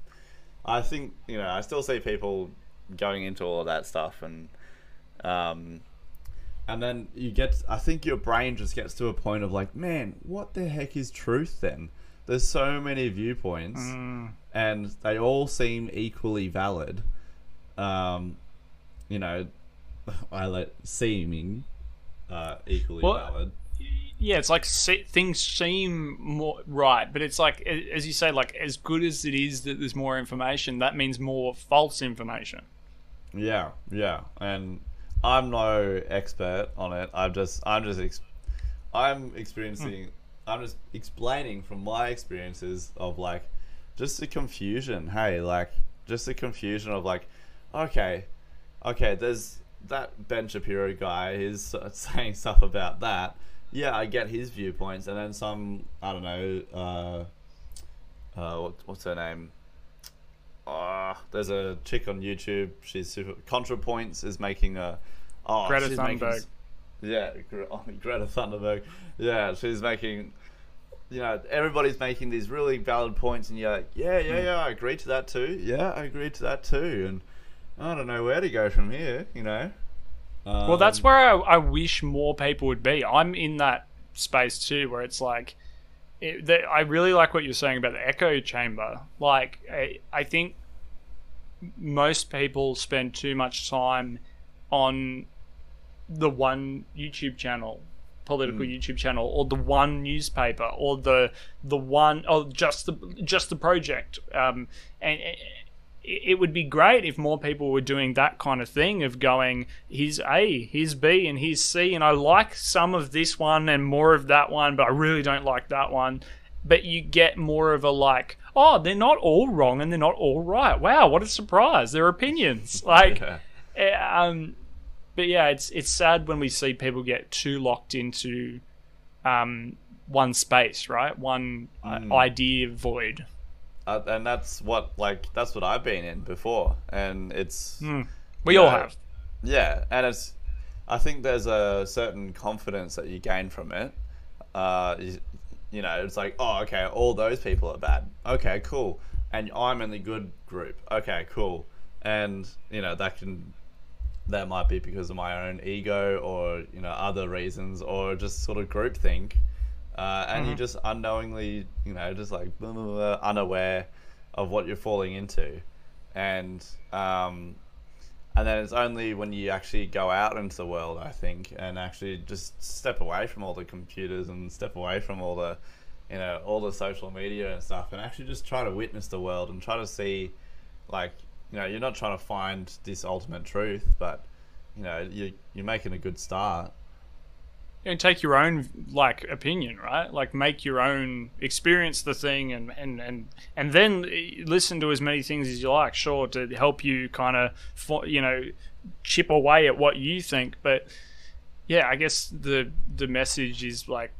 I think you know I still see people going into all of that stuff and. Um, and then you get. I think your brain just gets to a point of like, man, what the heck is truth then? there's so many viewpoints and they all seem equally valid. Um, you know, (laughs) I let seeming uh, equally Well, valid. Yeah, it's like se- things seem more right, but it's like as you say, like as good as it is that there's more information, that means more false information. Yeah, yeah, and I'm no expert on it. I'm just I'm just ex- I'm experiencing. Hmm. I'm just explaining from my experiences of like just the confusion. Hey, like just the confusion of like, okay, okay, there's that Ben Shapiro guy is (laughs) saying stuff about that. Yeah, I get his viewpoints, and then some I don't know. Uh, uh, what, what's her name? Uh, there's a chick on YouTube. She's super. ContraPoints is making a. Oh, Greta she's making yeah, Gre- (laughs) Greta Thunberg. Yeah, she's making. You know, everybody's making these really valid points, and you're like, yeah, Hmm. yeah, yeah, I agree to that too. Yeah, I agree to that too, and I don't know where to go from here. You know. Well, that's Um, where I, I wish more people would be. I'm in that space too, where it's like, it, that I really like what you're saying about the echo chamber. Like, I, I think most people spend too much time on the one YouTube channel, political YouTube channel, or the one newspaper, or the the one, or just the just the project. Um, and it, would be great if more people were doing that kind of thing of going, here's A, here's B, and here's C, and I like some of this one and more of that one, but I really don't like that one. But you get more of a like, oh, they're not all wrong and they're not all right. Wow, what a surprise! Their opinions, (laughs) like, Yeah. eh, um, but yeah, it's it's sad when we see people get too locked into um, one space, right? One uh, idea void. Uh, and that's what like that's what I've been in before, and it's We you all know, have. Yeah, and it's I think there's a certain confidence that you gain from it. Uh, you, you know, it's like, oh, okay, all those people are bad. Okay, cool. And I'm in the good group. Okay, cool. And you know that can that might be because of my own ego or you know other reasons or just sort of groupthink. Uh, and you just unknowingly, you know, just like blah, blah, blah, unaware of what you're falling into, and um, and then it's only when you actually go out into the world, I think, and actually just step away from all the computers and step away from all the, you know, all the social media and stuff, and actually just try to witness the world and try to see, like, you know, you're not trying to find this ultimate truth, but you know, you you're making a good start. And take your own like opinion right? Like make your own experience the thing and and and and then eh, listen to as many things as you like sure to help you kind of you know chip away at what you think. But yeah i guess the the message is like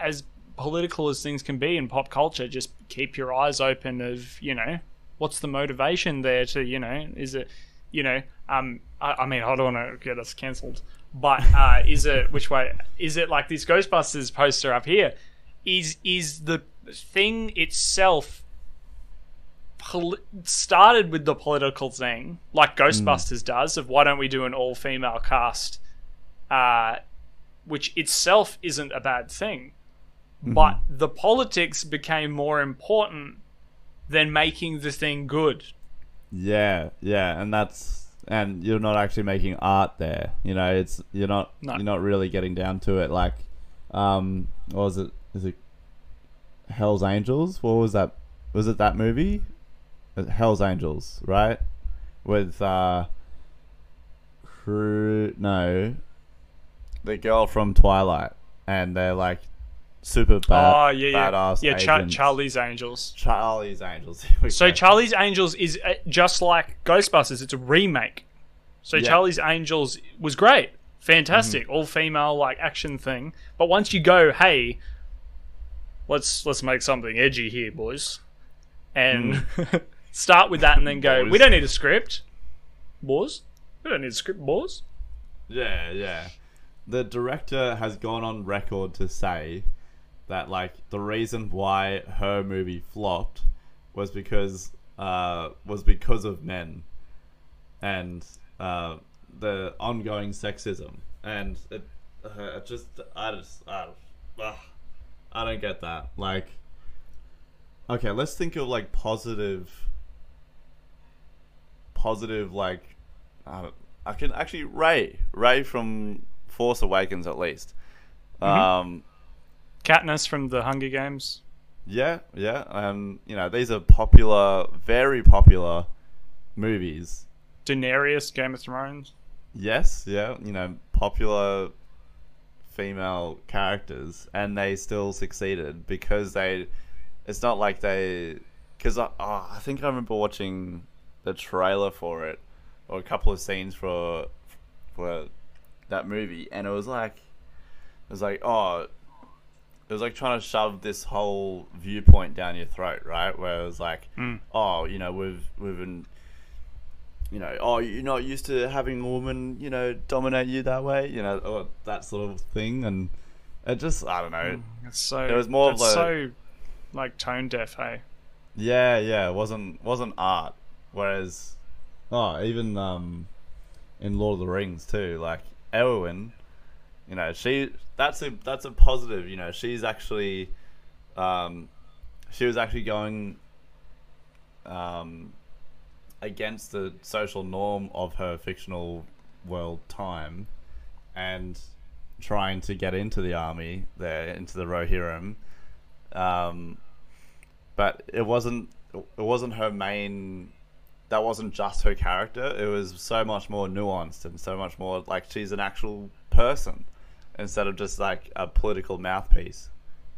as political as things can be in pop culture just keep your eyes open of you know what's the motivation there to you know is it you know um i, I mean i don't want to get us cancelled but uh is it which way is it like this ghostbusters poster up here? Is is the thing itself pol- started with the political thing like ghostbusters does of why don't we do an all-female cast uh which itself isn't a bad thing. But the politics became more important than making the thing good. Yeah, yeah, and that's and you're not actually making art there. You know, it's you're not No. you're not really getting down to it. Like, um, what was it? Is it Hell's Angels? What was that? Was it that movie? Uh, Hell's Angels, right? With uh, Cru- no, the girl from Twilight, and they're like super bad, oh yeah, yeah, badass yeah. Agents. Charlie's Angels. Charlie's Angels. So go. Charlie's Angels is uh, just like Ghostbusters. It's a remake. So Yeah. Charlie's Angels was great, fantastic, Mm-hmm. all female like action thing. But once you go, hey, let's let's make something edgy here, boys, and (laughs) start with that, and then go. Mm. We don't need a script, boys. We don't need a script, boys. Yeah, yeah. The director has gone on record to say that like the reason why her movie flopped was because uh was because of men and uh the ongoing sexism. And it, uh, it just I just I, ugh, I don't get that. Like okay let's think of like positive positive like I, don't, I can actually Rey Rey from Force Awakens at least. Um, Katniss from the Hunger Games. yeah, yeah, and you know these are popular, very popular movies. Daenerys, Game of Thrones. yes, yeah, you know, popular female characters, and they still succeeded because they. It's not like they, because I, oh, I think I remember watching the trailer for it, or a couple of scenes for, for that movie, and it was like, it was like, oh, it was like trying to shove this whole viewpoint down your throat, right? Where it was like, Mm. oh, you know, we've we've been, you know, oh, you're not used to having a woman, you know, dominate you that way, you know, or that sort of thing, and it just, I don't know, It's so. It was more of a- so, like tone deaf. Hey. yeah, yeah, it wasn't wasn't art. Whereas, oh, even um, in Lord of the Rings too, like Eowyn, you know, she that's a that's a positive. You know, she's actually, um, she was actually going, um, against the social norm of her fictional world time, and trying to get into the army there into the Rohirrim. Um, but it wasn't it wasn't her main that wasn't just her character it was so much more nuanced and so much more like she's an actual person instead of just like a political mouthpiece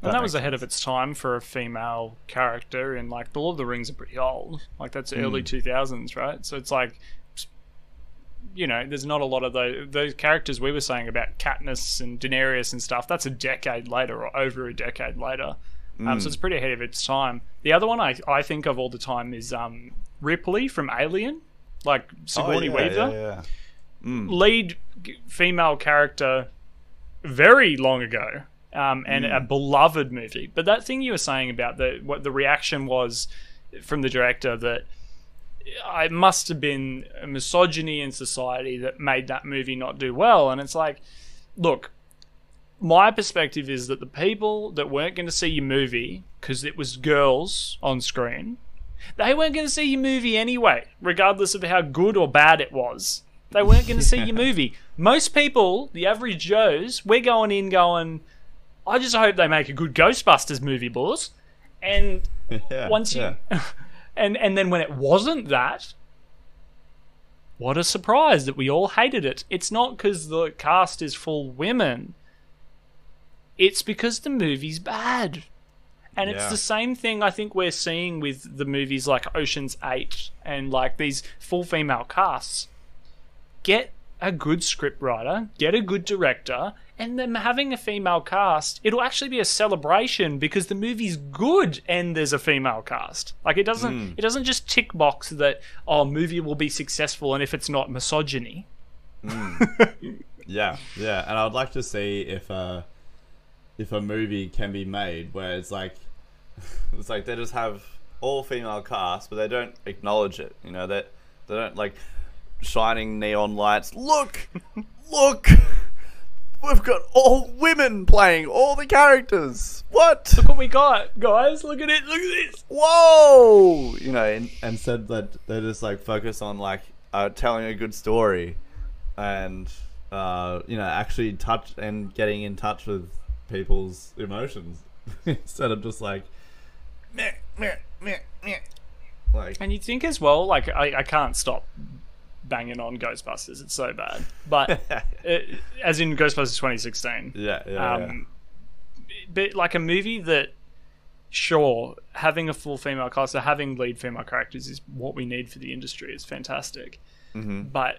And that was ahead of its time for a female character, and like the Lord of the Rings are pretty old. Like that's early Mm. two thousands, right? So it's like, you know, there's not a lot of those those characters we were saying about Katniss and Daenerys and stuff. That's a decade later or over a decade later. Um, so Mm. it's pretty ahead of its time. The other one I I think of all the time is um, Ripley from Alien, like Sigourney Oh, yeah, Weaver yeah, yeah. Mm. lead female character very long ago um, and a beloved movie. But that thing you were saying about the what the reaction was from the director that it must have been a misogyny in society that made that movie not do well. And it's like look my perspective is that the people that weren't going to see your movie because it was girls on screen they weren't going to see your movie anyway regardless of how good or bad it was they weren't going to see (laughs) your movie. Most people, the average Joes, we're going in going, I just hope they make a good Ghostbusters movie, boys. And (laughs) yeah, once you, yeah. (laughs) and and then when it wasn't that, what a surprise that we all hated it. It's not because the cast is full women. It's because the movie's bad. And it's the same thing I think we're seeing with the movies like Ocean's 8 and like these full female casts. Get a good script writer, get a good director, and them having a female cast, it'll actually be a celebration because the movie's good and there's a female cast. Like it doesn't it doesn't just tick box that oh movie will be successful and if it's not misogyny. (laughs) Yeah, yeah, and I'd like to see if uh if a movie can be made where it's like (laughs) it's like they just have all female cast, but they don't acknowledge it. You know, they they don't like shining neon lights. Look, look, we've got all women playing all the characters. What? Look what we got, guys. Look at it. Look at this. Whoa! You know, and and said that they just like focus on like uh, telling a good story, and uh you know actually touch and getting in touch with people's emotions (laughs) instead of just like meh, meh, meh, meh. like And you think as well, like I, I can't stop banging on Ghostbusters. It's so bad, but (laughs) it, as in Ghostbusters 2016. yeah, yeah, Um, but like a movie that, sure, having a full female cast or having lead female characters is what we need for the industry. It's fantastic, Mhm. but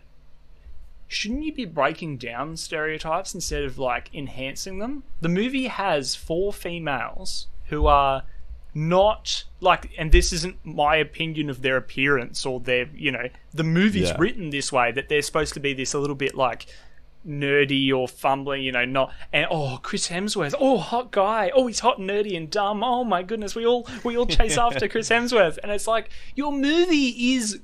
shouldn't you be breaking down stereotypes instead of like enhancing them? The movie has four females who are not like and this isn't my opinion of their appearance or their you know the movie's Yeah. written this way that they're supposed to be this a little bit like nerdy or fumbling, you know, not and oh Chris Hemsworth, oh hot guy, oh he's hot, nerdy and dumb. Oh my goodness, we all we all chase (laughs) after Chris Hemsworth, and it's like your movie is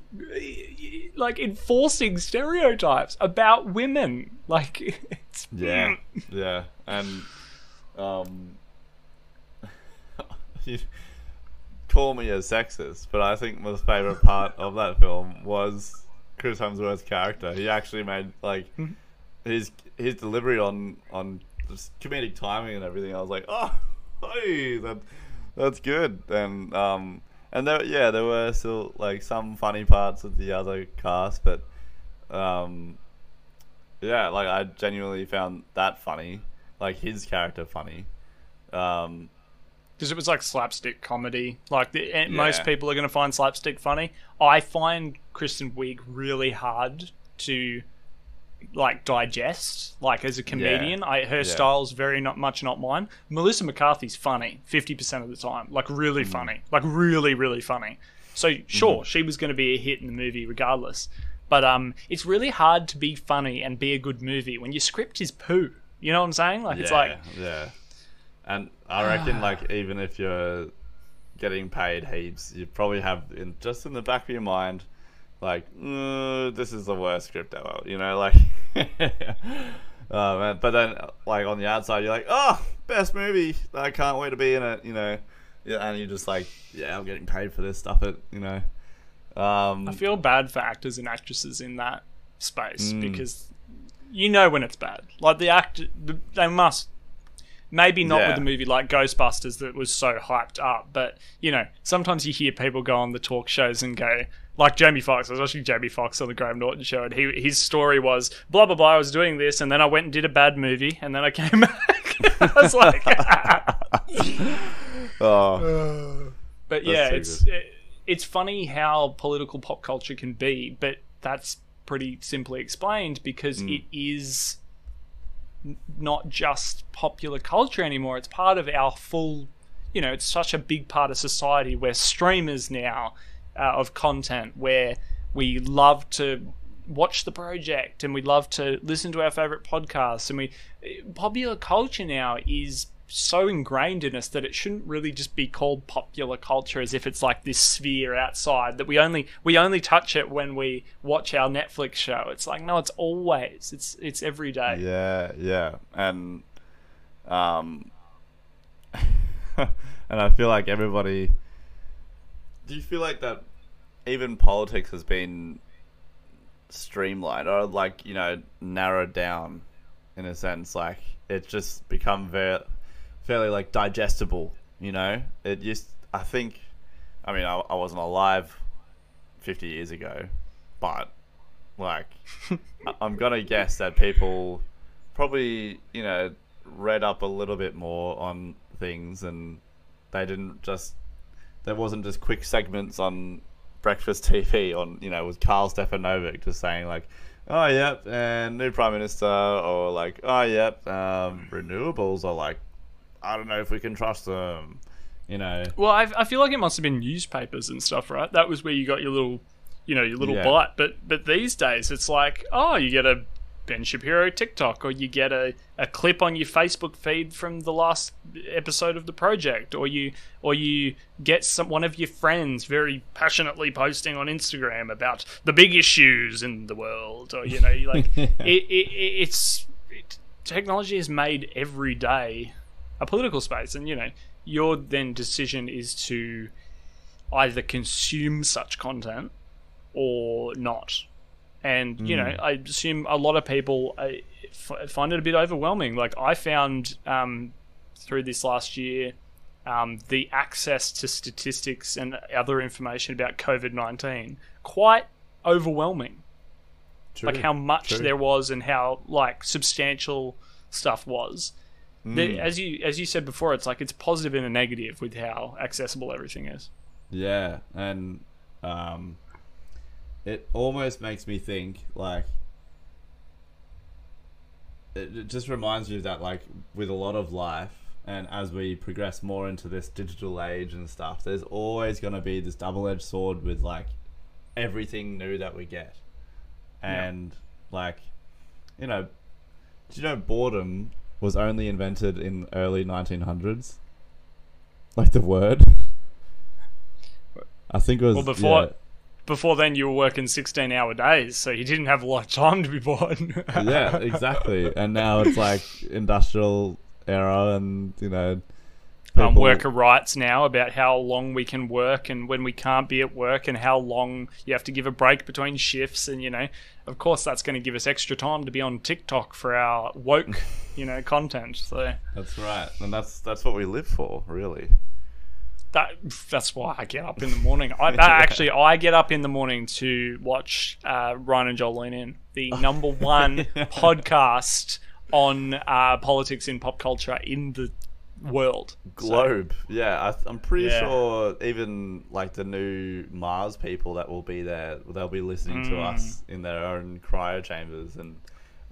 like enforcing stereotypes about women. Like (laughs) it's Yeah, (laughs) yeah, and um, (laughs) you call me a sexist, but I think my favorite part of that film was Chris Hemsworth's character. He actually made like his his delivery on on just comedic timing and everything. I was like, oh, hey, that that's good. And um, and there, yeah, there were still like some funny parts of the other cast, but um, yeah, like I genuinely found that funny, like his character funny. Um, because it was like slapstick comedy. Like the, and most people are going to find slapstick funny. I find Kristen Wiig really hard to like digest. Like as a comedian, I her Yeah. style's very not much not mine. Melissa McCarthy's funny fifty percent of the time, like really Mm. funny, like really really funny. So sure, Mm-hmm. she was going to be a hit in the movie regardless. But um, it's really hard to be funny and be a good movie when your script is poo. You know what I'm saying? Like it's like yeah, and I reckon like even if you're getting paid heaps, you probably have in just in the back of your mind, like "Uh, this is the worst script ever. You know, like. Oh (laughs) man, but then like on the outside, you're like, oh, best movie. I can't wait to be in it. You know, yeah, and you're just like, yeah, I'm getting paid for this stuff. It, you know. Um, I feel bad for actors and actresses in that space Mm. because you know when it's bad. Like the act, the, they must. Maybe not Yeah. with a movie like Ghostbusters that was so hyped up, but you know, sometimes you hear people go on the talk shows and go, like Jamie Foxx. I was watching Jamie Foxx on the Graham Norton show, and he his story was blah blah blah. I was doing this, and then I went and did a bad movie, and then I came (laughs) back. I was like, (laughs) oh, But yeah, it's it, it's funny how political pop culture can be, but that's pretty simply explained because Mm. it is n- not just popular culture anymore. It's part of our full, you know, it's such a big part of society. We're streamers now uh, of content where we love to watch the project and we love to listen to our favorite podcasts and we popular culture now is so ingrained in us that it shouldn't really just be called popular culture as if it's like this sphere outside that we only we only touch it when we watch our Netflix show. It's like no, it's always it's it's every day. yeah, yeah, and um, (laughs) and I feel like everybody. Do you feel like that? Even politics has been streamlined or like you know narrowed down in a sense like it's just become very fairly like digestible you know? It just i think i mean i, I wasn't alive 50 years ago but like (laughs) i'm gonna guess that people probably you know read up a little bit more on things and they didn't just there wasn't just quick segments on breakfast TV on you know with Karl Stefanovic just saying like, oh yep, and new prime minister, or like, oh yep, um, renewables are like, I don't know if we can trust them, you know. Well, I, I feel like it must have been newspapers and stuff, right? That was where you got your little, you know, your little Yeah. bite. But but these days, it's like, oh, you get a Ben Shapiro TikTok, or you get a, a clip on your Facebook feed from the last episode of the project, or you or you get some one of your friends very passionately posting on Instagram about the big issues in the world, or you know, like (laughs) it, it, it, it's it, technology has made every day a political space, and you know, your then decision is to either consume such content or not. And you know, I assume a lot of people uh, find it a bit overwhelming. Like I found um, through this last year, um, the access to statistics and other information about COVID nineteen quite overwhelming like how much true. there was and how like substantial stuff was. The, as you as you said before, it's like it's positive and a negative with how accessible everything is. Yeah, and um, it almost makes me think like it, just reminds me of that like with a lot of life and as we progress more into this digital age and stuff there's always going to be this double-edged sword with like everything new that we get. And like you know do you know boredom was only invented in early 1900s like the word i think it was Well, before- yeah. Before then, you were working sixteen hour days, so you didn't have a lot of time to be bored. yeah, exactly. And now it's like (laughs) industrial era, and you know, um, worker rights now about how long we can work and when we can't be at work and how long you have to give a break between shifts and you know of course that's going to give us extra time to be on tiktok for our woke (laughs) you know content so That's right. and that's that's what we live for, really. that that's why I get up in the morning. I, that, (laughs) actually, I get up in the morning to watch uh, Ryan and Jolene in the (laughs) number one podcast on uh, politics in pop culture in the world. So, Globe. Yeah, I, I'm pretty Yeah. sure even like the new Mars people that will be there, they'll be listening to us mm. in their own cryo chambers, and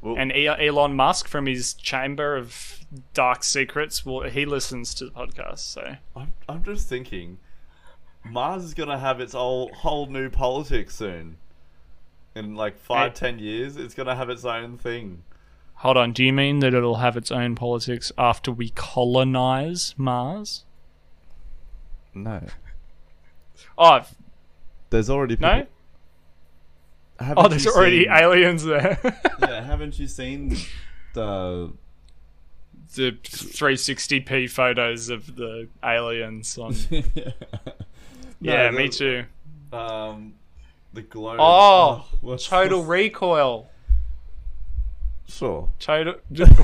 we'll, and Elon Musk from his chamber of dark secrets, well, he listens to the podcast. So I'm, I'm just thinking, Mars is gonna have its whole whole new politics soon. In like five, Hey. ten years, it's gonna have its own thing. Hold on, do you mean that it'll have its own politics after we colonize Mars? No, (laughs) Oh there's already people. no! Haven't Oh, there's you already seen- aliens there. (laughs) yeah, haven't you seen the the 360p photos of the aliens on. (laughs) yeah, me the- too. Um, the globe. Oh, what's- Total what's- Recoil. Sure. Total.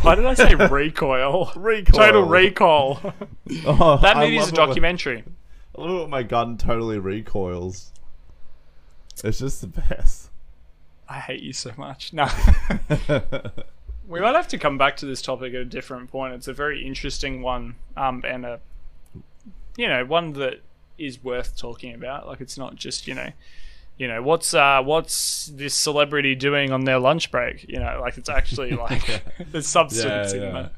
Why did I say (laughs) recoil? Recoil. Total Recall. (laughs) Oh, That I movie is a love it documentary. I love it when my gun totally recoils. It's just the best. I hate you so much. No. (laughs) we might have to come back to this topic at a different point. It's a very interesting one, um, and a, you know, one that is worth talking about. Like, it's not just you know, you know, what's uh, what's this celebrity doing on their lunch break? You know, like it's actually (laughs) like there's substance in that.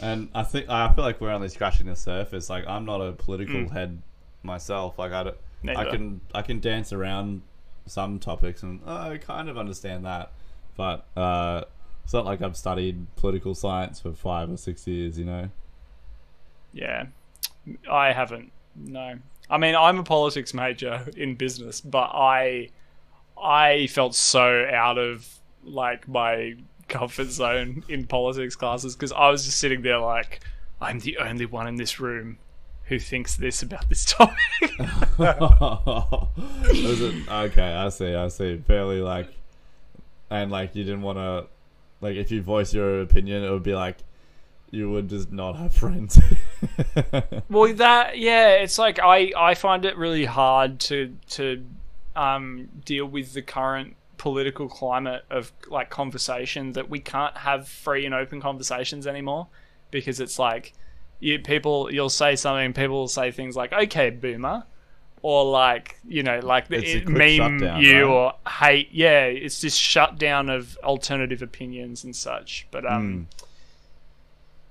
And I think I feel like we're only scratching the surface. Like I'm not a political head myself. Like I, I can I can dance around some topics and oh, I kind of understand that, but uh, it's not like I've studied political science for five or six years. You know. Yeah, I haven't. No, I mean I'm a politics major in business, but I I felt so out of like my comfort zone in politics classes because I was just sitting there like I'm the only one in this room who thinks this about this (laughs) topic. (laughs) It okay? I see. I see. Fairly like, and like you didn't want to, like if you voice your opinion, it would be like you would just not have friends. (laughs) well, that yeah, it's like I I find it really hard to to um, deal with the current political climate of like conversation that we can't have free and open conversations anymore because it's like you people you'll say something people will say things like okay boomer or like you know like it, meme shutdown, you right? or hate yeah it's this shutdown of alternative opinions and such but um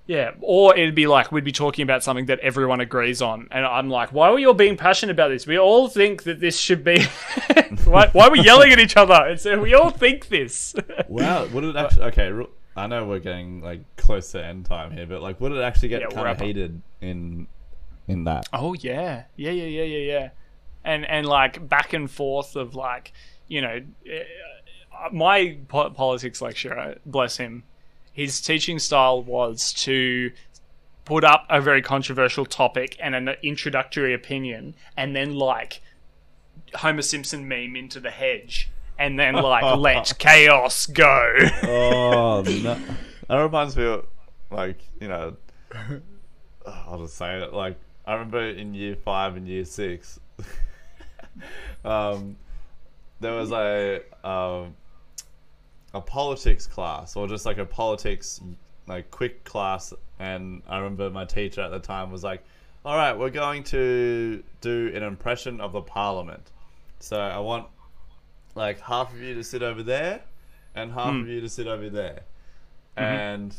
yeah, or it'd be like we'd be talking about something that everyone agrees on, and I'm like, "Why are we all being passionate about this? We all think that this should be. (laughs) why, why are we yelling at each other?" And so we all think this. (laughs) wow, would it actually? Okay, I know we're getting like close to end time here, but like, would it actually get Yeah, kind of heated in in that? oh yeah, yeah, yeah, yeah, yeah, yeah, and and like back and forth of like, you know, uh, my po- politics lecturer, bless him, his teaching style was to put up a very controversial topic and an introductory opinion, and then like Homer Simpson meme into the hedge, and then like (laughs) let chaos go. Oh, (laughs) no. that reminds me of, like, you know, I'll just say it. Like, I remember in year five and year six, (laughs) um, there was a, um, a politics class, or just like a politics, like, quick class. And I remember my teacher at the time was like, all right, we're going to do an impression of the parliament. So I want like half of you to sit over there and half hmm. of you to sit over there. Mm-hmm. And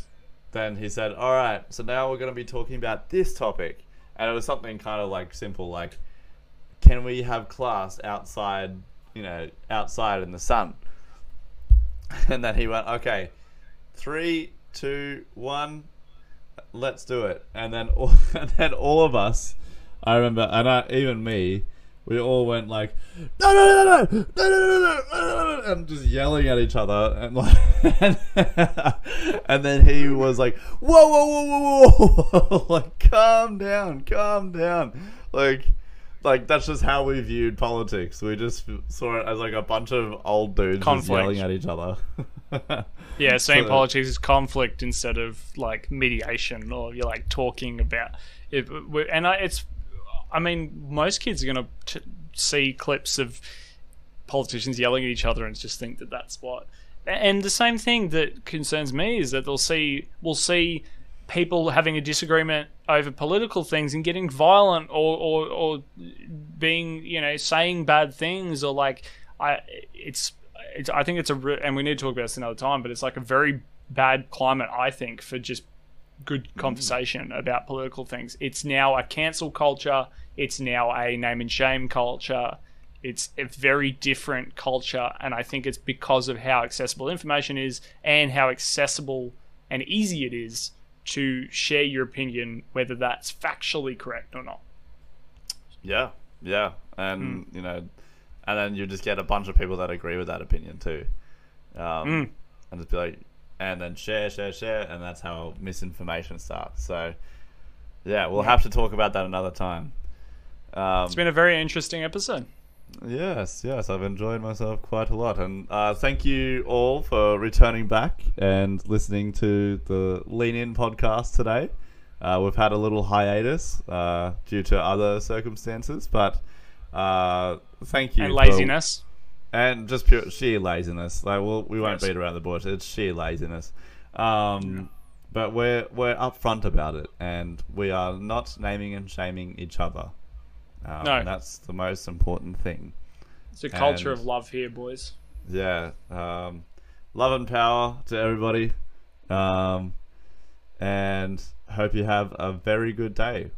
then he said, All right, so now we're going to be talking about this topic. And it was something kind of like simple, like, can we have class outside, you know, outside in the sun? (laughs) And then he went, Okay, three, two, one, let's do it. And then, all, (laughs) and then all of us, I remember, and I, even me, we all went like, no, no, no, no, no, no, no, no, no, no, and just yelling at each other, and like, and, (laughs) and then he was like, whoa, whoa, whoa, whoa, whoa, like, calm down, calm down, like, like that's just how we viewed politics. We just saw it as like a bunch of old dudes yelling at each other. (laughs) Yeah, saying So- uh, politics is conflict instead of like mediation or you're like talking about it. And I, it's I mean, most kids are going to see clips of politicians yelling at each other and just think that that's what. And the same thing that concerns me is that they'll see we'll see people having a disagreement over political things and getting violent or, or, or being you know saying bad things or like I it's, it's I think it's a re- and we need to talk about this another time but it's like a very bad climate I think for just good conversation mm. about political things. It's now a cancel culture. It's now a name and shame culture. It's a very different culture, and I think it's because of how accessible information is and how accessible and easy it is to share your opinion, whether that's factually correct or not. Yeah, yeah, and mm. you know, and then you just get a bunch of people that agree with that opinion too, um, mm. and just be like, and then share, share, share, and that's how misinformation starts. So, yeah, we'll have to talk about that another time. Um, it's been a very interesting episode. Yes, yes, I've enjoyed myself quite a lot, and uh, thank you all for returning back and listening to the Lean In podcast today. Uh, we've had a little hiatus uh, due to other circumstances, but uh, thank you. And laziness. For, and just pure sheer laziness. Like, we'll, we won't yes. beat around the bush. It's sheer laziness. Um, yeah. But we're we're upfront about it, and we are not naming and shaming each other. Um, no, that's the most important thing. It's a culture and, of love here, boys. Yeah, um, love and power to everybody, um, and hope you have a very good day.